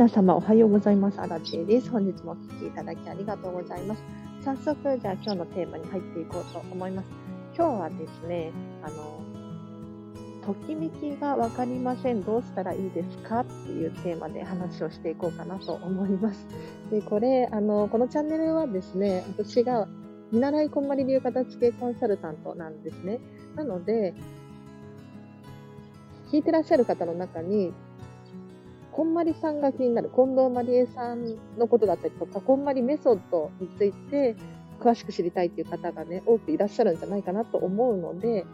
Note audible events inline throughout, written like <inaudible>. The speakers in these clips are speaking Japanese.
皆様おはようございます。アラチェです。本日もお聴きいただきありがとうございます。早速、じゃあ今日のテーマに入っていこうと思います。今日はですね、あの、ときめきがわかりません。どうしたらいいですかっていうテーマで話をしていこうかなと思います。で、これ、あの、このチャンネルはですね、私が見習いこんまり流片付けコンサルタントなんですね。なので、聞いてらっしゃる方の中に、こんまりさんが気になる、近藤まりえさんのことだったりとか、こんまりメソッドについて詳しく知りたいっていう方がね、多くいらっしゃるんじゃないかなと思うので、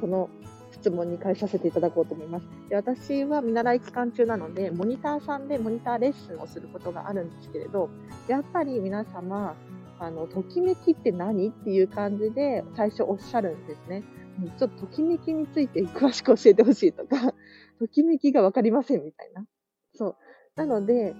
この質問に返させていただこうと思います。で私は見習い期間中なので、モニターさんでモニターレッスンをすることがあるんですけれど、やっぱり皆様、あの、ときめきって何っていう感じで最初おっしゃるんですね。ちょっとときめきについて詳しく教えてほしいとか、ときめきがわかりませんみたいな。そう。なので、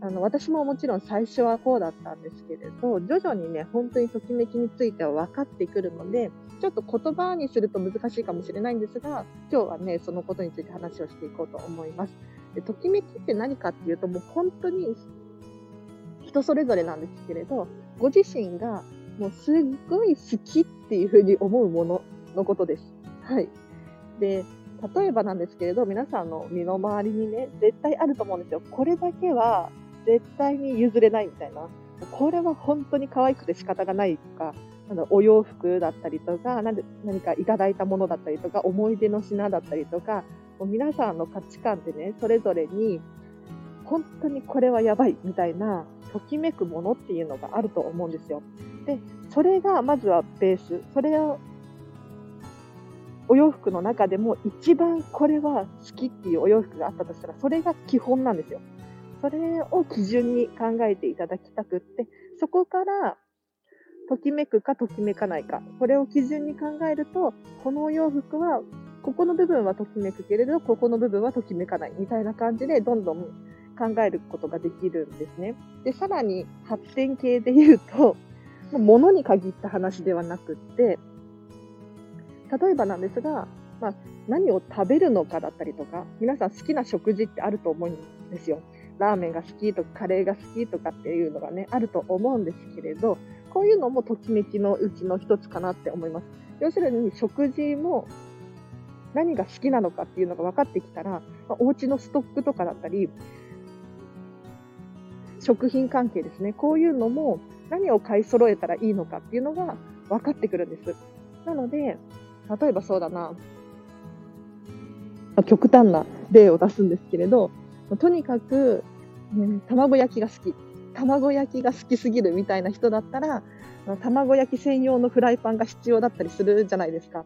あの、私ももちろん最初はこうだったんですけれど、徐々にね、本当にときめきについては分かってくるので、ちょっと言葉にすると難しいかもしれないんですが、今日はね、そのことについて話をしていこうと思います。でときめきって何かっていうと、もう本当に人それぞれなんですけれど、ご自身がもうすっごい好きっていうふうに思うもののことです。はい。で、例えばなんですけれど、皆さんの身の回りにね、絶対あると思うんですよ。これだけは絶対に譲れないみたいな。これは本当に可愛くて仕方がないとか、あのお洋服だったりとか何かいただいたものだったりとか思い出の品だったりとかもう皆さんの価値観でねそれぞれに本当にこれはやばいみたいなときめくものっていうのがあると思うんですよ。でそれがまずはベースそれをお洋服の中でも一番これは好きっていうお洋服があったとしたらそれが基本なんですよ。それを基準に考えていただきたくってそこからときめくかときめかないか。これを基準に考えると、このお洋服は、ここの部分はときめくけれど、ここの部分はときめかない。みたいな感じで、どんどん考えることができるんですね。で、さらに発展系で言うと、物に限った話ではなくって、例えばなんですが、まあ、何を食べるのかだったりとか、皆さん好きな食事ってあると思うんですよ。ラーメンが好きとか、カレーが好きとかっていうのがね、あると思うんですけれど、こういうのもときめきのうちの一つかなって思います。要するに食事も何が好きなのかっていうのが分かってきたら、まあ、お家のストックとかだったり、食品関係ですね。こういうのも何を買い揃えたらいいのかっていうのが分かってくるんです。なので、例えばそうだな、極端な例を出すんですけれど、とにかく、ね、卵焼きが好き。卵焼きが好きすぎるみたいな人だったら、卵焼き専用のフライパンが必要だったりするじゃないですか。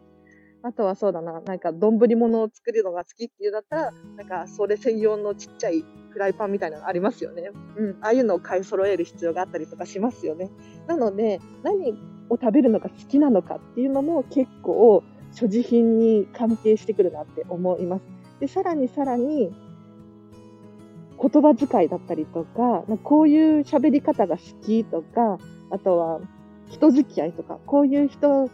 あとはそうだな、なんか丼物を作るのが好きっていうだったら、なんかそれ専用のちっちゃいフライパンみたいなのありますよね。うん、ああいうのを買い揃える必要があったりとかしますよね。なので、何を食べるのが好きなのかっていうのも結構所持品に関係してくるなって思います。で、さらにさらに、言葉遣いだったりとか、こういう喋り方が好きとか、あとは人付き合いとか、こういう人、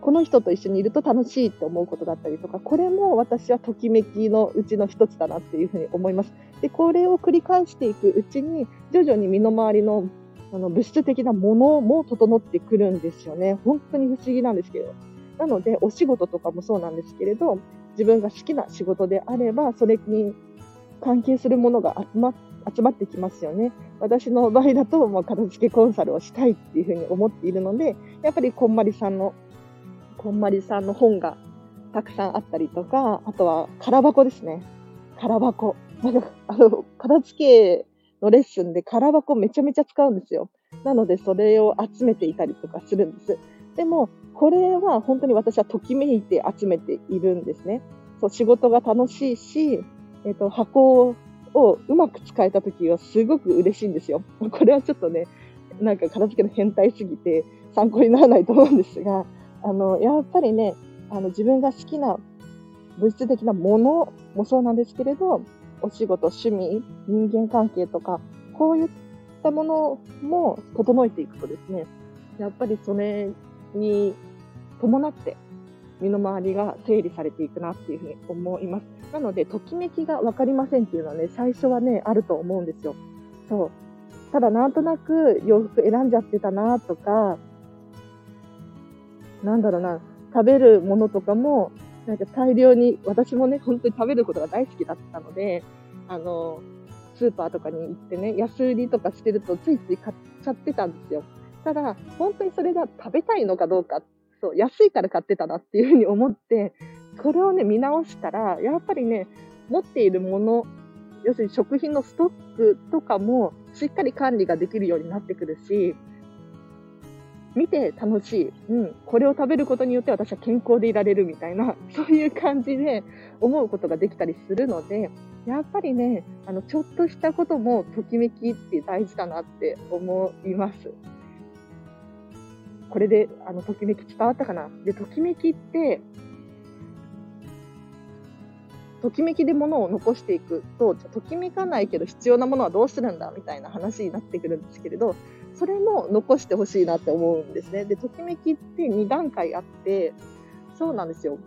この人と一緒にいると楽しいって思うことだったりとか、これも私はときめきのうちの一つだなっていうふうに思います。で、これを繰り返していくうちに、徐々に身の回りのあの物質的なものも整ってくるんですよね。本当に不思議なんですけど。なので、お仕事とかもそうなんですけれど、自分が好きな仕事であれば、それに関係するものが集ま集まってきますよね。私の場合だと、まあ、片付けコンサルをしたいっていうふうに思っているので、やっぱりこんまりさんの、こんまりさんの本がたくさんあったりとか、あとは空箱ですね。空箱。なんか、あの、片付けのレッスンで空箱めちゃめちゃ使うんですよ。なので、それを集めていたりとかするんです。でも、これは本当に私はときめいて集めているんですね。そう、仕事が楽しいし、えっ、と、箱をうまく使えた時はすごく嬉しいんですよ。これはちょっとね、なんか片付けの変態すぎて参考にならないと思うんですが、あの、やっぱりね、あの、自分が好きな物質的なものもそうなんですけれど、お仕事、趣味、人間関係とか、こういったものも整えていくとですね、やっぱりそれに伴って身の回りが整理されていくなっていうふうに思います。なので、ときめきが分かりませんっていうのはね、最初はね、あると思うんですよ。そう。ただなんとなく洋服選んじゃってたなとか、なんだろうな、食べるものとかも、なんか大量に、私もね、本当に食べることが大好きだったので、あの、スーパーとかに行ってね、安売りとかしてるとついつい買っちゃってたんですよ。ただ、本当にそれが食べたいのかどうか、そう、安いから買ってたなっていうふうに思って、これをね、見直したら、やっぱりね、持っているもの、要するに食品のストックとかもしっかり管理ができるようになってくるし、見て楽しい。うん。これを食べることによって私は健康でいられるみたいな、<laughs> そういう感じで思うことができたりするので、やっぱりね、あの、ちょっとしたこともときめきって大事だなって思います。これで、あの、ときめき伝わったかな？で、ときめきって、ときめきで物を残していくと、ときめかないけど必要なものはどうするんだ？みたいな話になってくるんですけれど、それも残してほしいなって思うんですね。で、ときめきって2段階あって、そうなんですよ。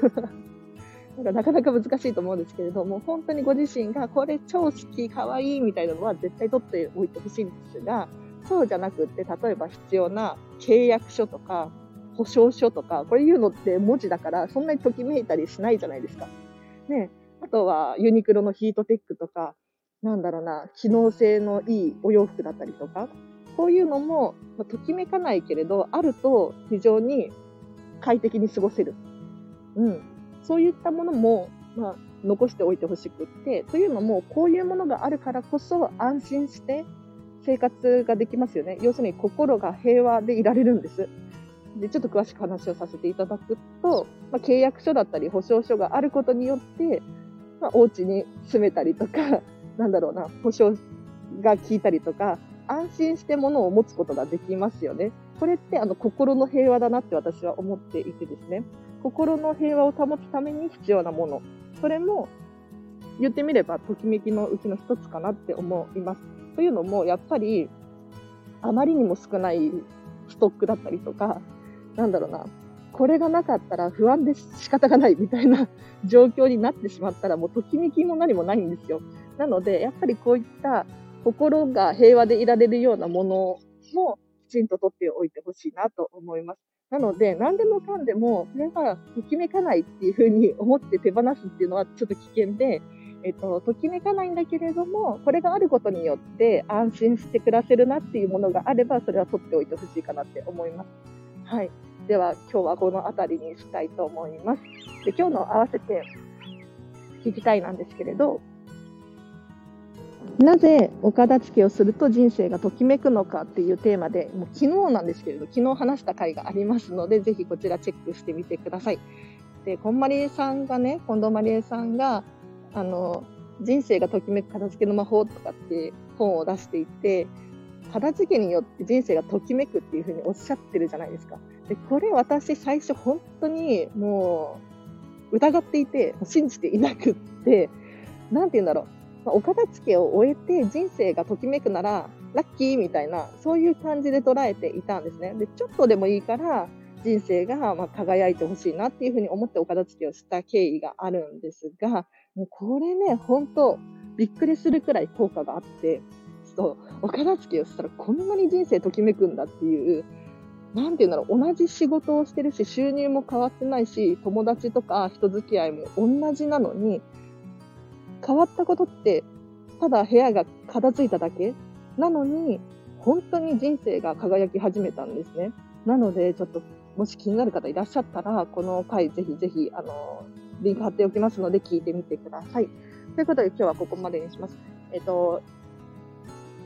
<laughs> なんかなかなか難しいと思うんですけれども、本当にご自身がこれ超好き、かわいいみたいなのは絶対取っておいてほしいんですが、そうじゃなくって、例えば必要な契約書とか、保証書とか、これ言うのって文字だから、そんなにときめいたりしないじゃないですか。ね。あとはユニクロのヒートテックとか、なんだろうな、機能性のいいお洋服だったりとか、こういうのも、ま、ときめかないけれど、あると非常に快適に過ごせる。うん。そういったものも、まあ、残しておいてほしくって、というのも、こういうものがあるからこそ安心して生活ができますよね。要するに心が平和でいられるんです。で、ちょっと詳しく話をさせていただくと、まあ、契約書だったり保証書があることによって、まあ、お家に住めたりとか、<laughs> なんだろうな、保証が効いたりとか、安心して物を持つことができますよね。これってあの心の平和だなって私は思っていてですね。心の平和を保つために必要なもの。それも言ってみればときめきのうちの一つかなって思います。というのもやっぱりあまりにも少ないストックだったりとか、なんだろうな、これがなかったら不安で仕方がないみたいな <laughs> 状況になってしまったらもうときめきも何もないんですよ。なので、やっぱりこういった心が平和でいられるようなものもきちんと取っておいてほしいなと思います。なので、何でもかんでも、これがときめかないっていうふうに思って手放すっていうのはちょっと危険で、えっと、ときめかないんだけれども、これがあることによって安心して暮らせるなっていうものがあれば、それは取っておいてほしいかなって思います。はい。では、今日はこの辺りにしたいと思います。で、今日の合わせて聞きたいなんですけれど、なぜお片付けをすると人生がときめくのかっていうテーマで、もう昨日なんですけれど、昨日話した回がありますので、ぜひこちらチェックしてみてください。で、こんまりえさんがね、近藤まりえさんが、あの、人生がときめく片付けの魔法とかって本を出していて、片付けによって人生がときめくっていうふうにおっしゃってるじゃないですか。で、これ私最初本当にもう疑っていて、信じていなくって、なんて言うんだろう。ま、お片付けを終えて人生がときめくなら、ラッキーみたいな、そういう感じで捉えていたんですね。で、ちょっとでもいいから、人生がま輝いてほしいなっていうふうに思ってお片付けをした経緯があるんですが、もうこれね、本当びっくりするくらい効果があって、そう、お片付けをしたらこんなに人生ときめくんだっていう、なんて言うんだろう、同じ仕事をしてるし、収入も変わってないし、友達とか人付き合いも同じなのに、変わったことって、ただ部屋が片付いただけ？なのに、本当に人生が輝き始めたんですね。なので、ちょっと、もし気になる方いらっしゃったら、この回ぜひぜひ、あの、リンク貼っておきますので、聞いてみてください。ということで、今日はここまでにします。えっと、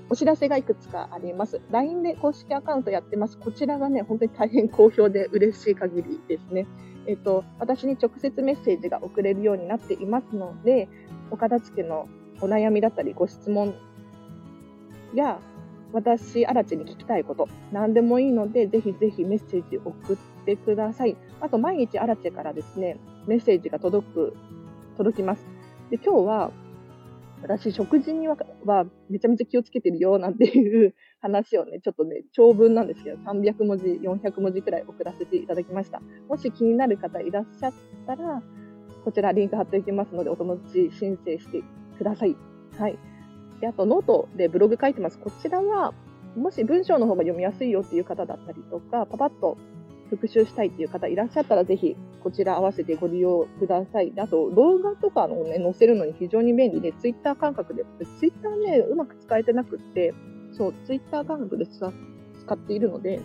お知らせがいくつかあります。LINE で公式アカウントやってます。こちらがね、本当に大変好評で嬉しい限りですね。えっと、私に直接メッセージが送れるようになっていますので、お片付けのお悩みだったりご質問や、私、アラチに聞きたいこと、何でもいいので、ぜひぜひメッセージ送ってください。あと、毎日アラチェからですね、メッセージが届く、届きます。で、今日は、私、食事にはめちゃめちゃ気をつけてるよ、なんていう <laughs> 話をね、ちょっとね、長文なんですけど、300文字、400文字くらい送らせていただきました。もし気になる方いらっしゃったら、こちらリンク貼っておきますので、お友達申請してください。はい。で、あと、ノートでブログ書いてます。こちらは、もし文章の方が読みやすいよっていう方だったりとか、パパッと復習したいっていう方いらっしゃったら、ぜひこちら合わせてご利用ください。あと、動画とかのね、載せるのに非常に便利で、ツイッター感覚で、ツイッターね、うまく使えてなくって、そう、ツイッター感覚で使っているので、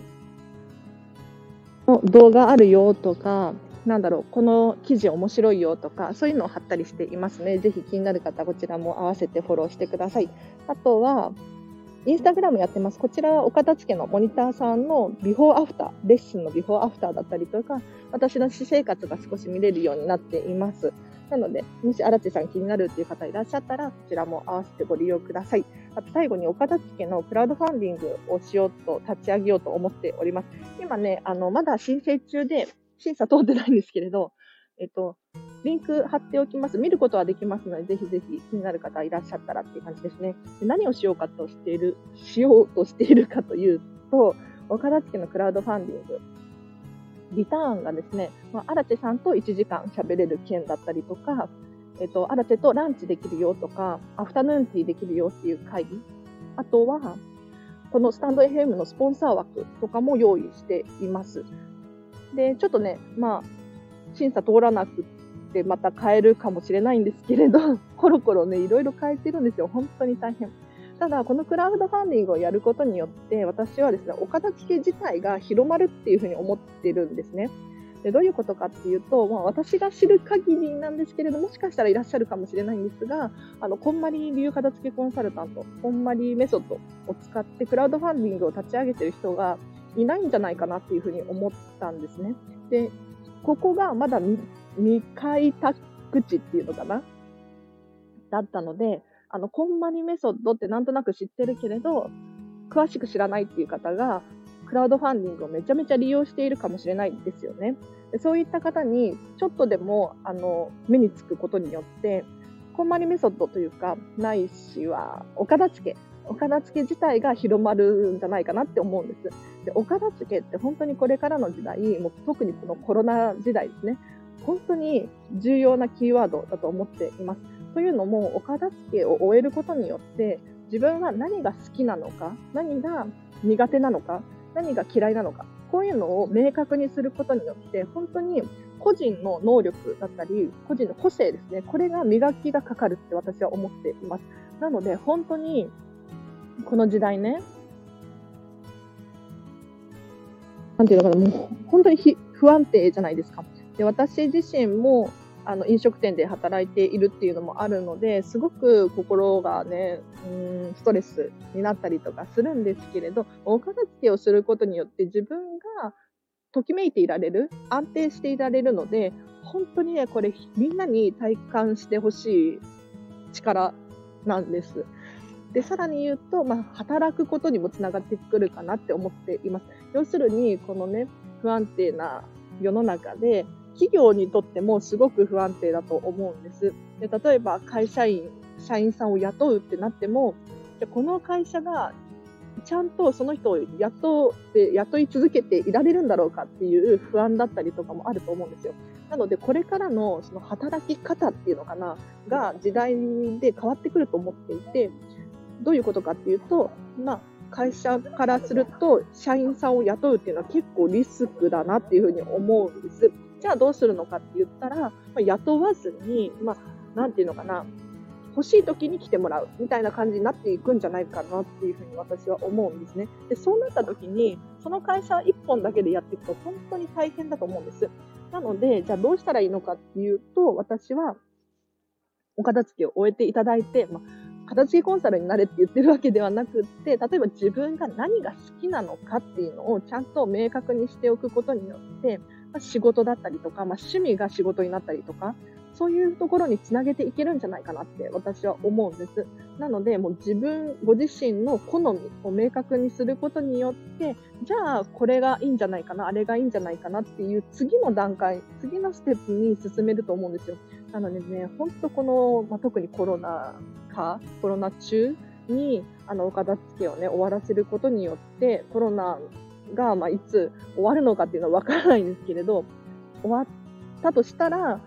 動画あるよとか、なんだろう、この記事面白いよとか、そういうのを貼ったりしていますね。ぜひ気になる方、こちらも合わせてフォローしてください。あとは、インスタグラムやってます。こちらはお片付けのモニターさんのビフォーアフター、レッスンのビフォーアフターだったりとか、私の私生活が少し見れるようになっています。なので、もし荒地さん気になるっていう方いらっしゃったら、こちらも合わせてご利用ください。あと最後にお片付けのクラウドファンディングをしようと立ち上げようと思っております。今ね、あの、まだ申請中で審査通ってないんですけれど、えっと、リンク貼っておきます。見ることはできますので、ぜひぜひ気になる方いらっしゃったらっていう感じですね。で何をしようかとしている、しようとしているかというと、岡田付のクラウドファンディング、リターンがですね、まあ、荒地さんと1時間喋れる件だったりとか、えっと、荒地とランチできるよとか、アフタヌーンティーできるよっていう会議。あとは、このスタンド FM のスポンサー枠とかも用意しています。で、ちょっとね、まあ、審査通らなくてまた変えるかもしれないんですけれど、<laughs> コロコロね、いろいろ変えてるんですよ。本当に大変。ただ、このクラウドファンディングをやることによって、私はですね、お片付け自体が広まるっていうふうに思ってるんですね。でどういうことかっていうと、まあ、私が知る限りなんですけれどもしかしたらいらっしゃるかもしれないんですが、あの、こんまり流片付けコンサルタント、こんまりメソッドを使ってクラウドファンディングを立ち上げてる人がいないんじゃないかなっていうふうに思ったんですね。で、ここがまだ未開拓地っていうのかな？だったので、あの、コンマニメソッドってなんとなく知ってるけれど、詳しく知らないっていう方が、クラウドファンディングをめちゃめちゃ利用しているかもしれないですよね。でそういった方に、ちょっとでも、あの、目につくことによって、コンマニメソッドというか、ないしは、お片付け。お片付け自体が広まるんじゃないかなって思うんです。で、お片付けって本当にこれからの時代、もう特にこのコロナ時代ですね。本当に重要なキーワードだと思っています。というのも、お片付けを終えることによって、自分は何が好きなのか、何が苦手なのか、何が嫌いなのか、こういうのを明確にすることによって、本当に個人の能力だったり、個人の個性ですね、これが磨きがかかるって私は思っています。なので、本当に、この時代ね、なんていうのかな、もう本当に不安定じゃないですか。で私自身もあの飲食店で働いているっていうのもあるのですごく心がねうんストレスになったりとかするんですけれどお片付けをすることによって自分がときめいていられる安定していられるので本当にねこれみんなに体感してほしい力なんです。でさらに言うと、まあ、働くことにもつながってくるかなって思っています。要するにこのね不安定な世の中で企業にとってもすごく不安定だと思うんです。で例えば会社員、社員さんを雇うってなっても、じゃこの会社がちゃんとその人を雇って雇い続けていられるんだろうかっていう不安だったりとかもあると思うんですよ。なのでこれからのその働き方っていうのかなが時代で変わってくると思っていてどういうことかっていうと、まあ、会社からすると社員さんを雇うっていうのは結構リスクだなっていうふうに思うんです。じゃあどうするのかって言ったら、まあ、雇わずに、まあ、なんていうのかな、欲しい時に来てもらうみたいな感じになっていくんじゃないかなっていうふうに私は思うんですね。で、そうなった時に、その会社1本だけでやっていくと本当に大変だと思うんです。なので、じゃあどうしたらいいのかっていうと、私はお片付けを終えていただいて、まあ、片付けコンサルになれって言ってるわけではなくって、例えば自分が何が好きなのかっていうのをちゃんと明確にしておくことによってま、仕事だったりとか、まあ、趣味が仕事になったりとか、そういうところにつなげていけるんじゃないかなって私は思うんです。なので、もう自分、ご自身の好みを明確にすることによって、じゃあこれがいいんじゃないかな、あれがいいんじゃないかなっていう次の段階、次のステップに進めると思うんですよ。なのでね、本当この、まあ、特にコロナ禍、コロナ中に、あの、お片付けをね、終わらせることによって、コロナが、まあ、いつ終わるのかっていうのはわからないんですけれど、終わったとしたら、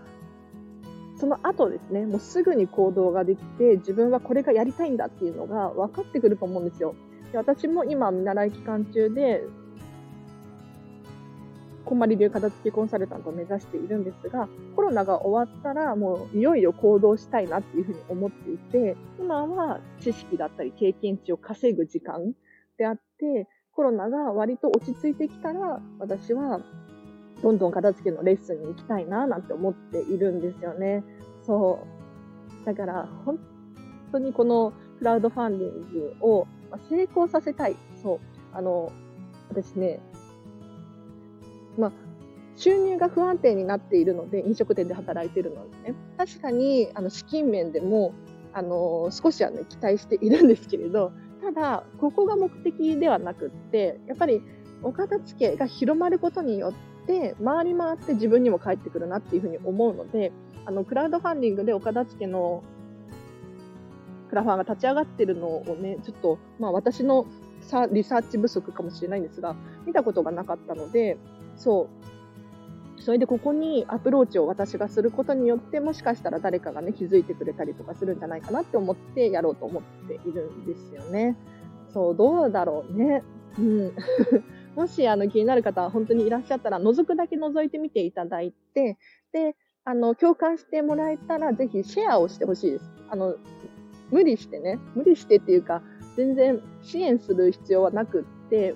その後ですね、もうすぐに行動ができて、自分はこれがやりたいんだっていうのが分かってくると思うんですよ。で私も今、見習い期間中で、こんまり流片付けコンサルタントを目指しているんですが、コロナが終わったらもういよいよ行動したいなっていうふうに思っていて、今は知識だったり経験値を稼ぐ時間であって、コロナが割と落ち着いてきたら、私はどんどん片付けのレッスンに行きたいななんて思っているんですよね。そう。だから、本当にこのクラウドファンディングを成功させたい。そう。あの、私ね、まあ、収入が不安定になっているので、飲食店で働いているのでね、確かに、あの、資金面でも、あの、少しはね、期待しているんですけれど、ただ、ここが目的ではなくって、やっぱり、お片付けが広まることによって、回り回って自分にも返ってくるなっていうふうに思うので、あの、クラウドファンディングでお片付けのクラファンが立ち上がってるのをね、ちょっと、まあ私のリサーチ不足かもしれないんですが、見たことがなかったので、そう。それでここにアプローチを私がすることによって、もしかしたら誰かがね、気づいてくれたりとかするんじゃないかなって思ってやろうと思っているんですよね。そう、どうだろうね。うん。<laughs> もしあの気になる方は本当にいらっしゃったら、覗くだけ覗いてみていただいて、で、あの、共感してもらえたら、ぜひシェアをしてほしいです。あの、無理してね、無理してっていうか、全然支援する必要はなくって、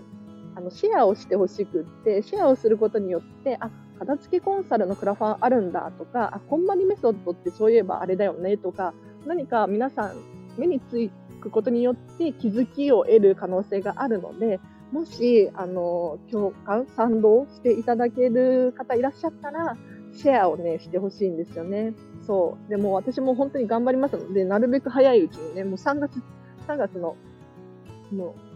あの、シェアをしてほしくって、シェアをすることによって、あ、片付けコンサルのクラファンあるんだとか、あ、こんまりメソッドってそういえばあれだよねとか、何か皆さん目につくことによって気づきを得る可能性があるので、もし、あの、共感、賛同していただける方いらっしゃったら、シェアをね、してほしいんですよね。そう。でも私も本当に頑張りますので、なるべく早いうちにね、もう3月、3月の、もう、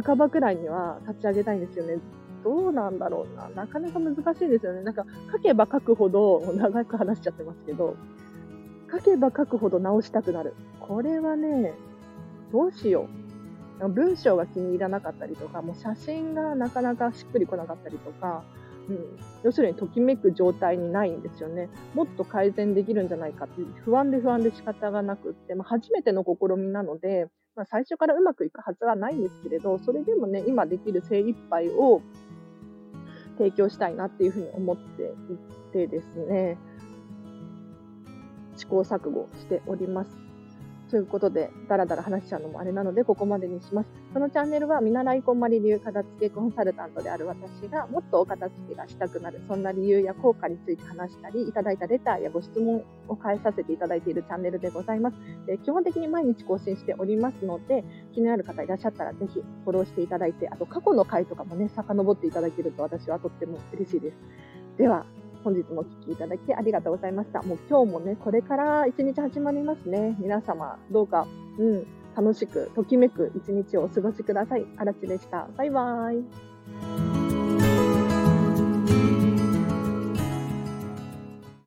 半ばくらいには立ち上げたいんですよね。どうなんだろうな。なかなか難しいですよね。なんか、書けば書くほど、長く話しちゃってますけど、書けば書くほど直したくなる。これはね、どうしよう。文章が気に入らなかったりとか、もう写真がなかなかしっくりこなかったりとか、うん、要するにときめく状態にないんですよね。もっと改善できるんじゃないかって不安で不安で仕方がなくって、まあ、初めての試みなので、まあ、最初からうまくいくはずはないんですけれど、それでもね、今できる精一杯を提供したいなっていうふうに思っていてですね、試行錯誤しております。ということで、だらだら話しちゃうのもあれなので、ここまでにします。このチャンネルは、見習いこんまり流片付けコンサルタントである私が、もっとお片付けがしたくなる、そんな理由や効果について話したり、いただいたレターやご質問を返させていただいているチャンネルでございます。で基本的に毎日更新しておりますので、気になる方いらっしゃったら、ぜひフォローしていただいて、あと過去の回とかもね、遡っていただけると私はとっても嬉しいです。では、本日もお聴きいただきありがとうございました。もう今日もね、これから一日始まりますね。皆様、どうか、うん、楽しく、ときめく一日をお過ごしください。あらちでした。バイバーイ。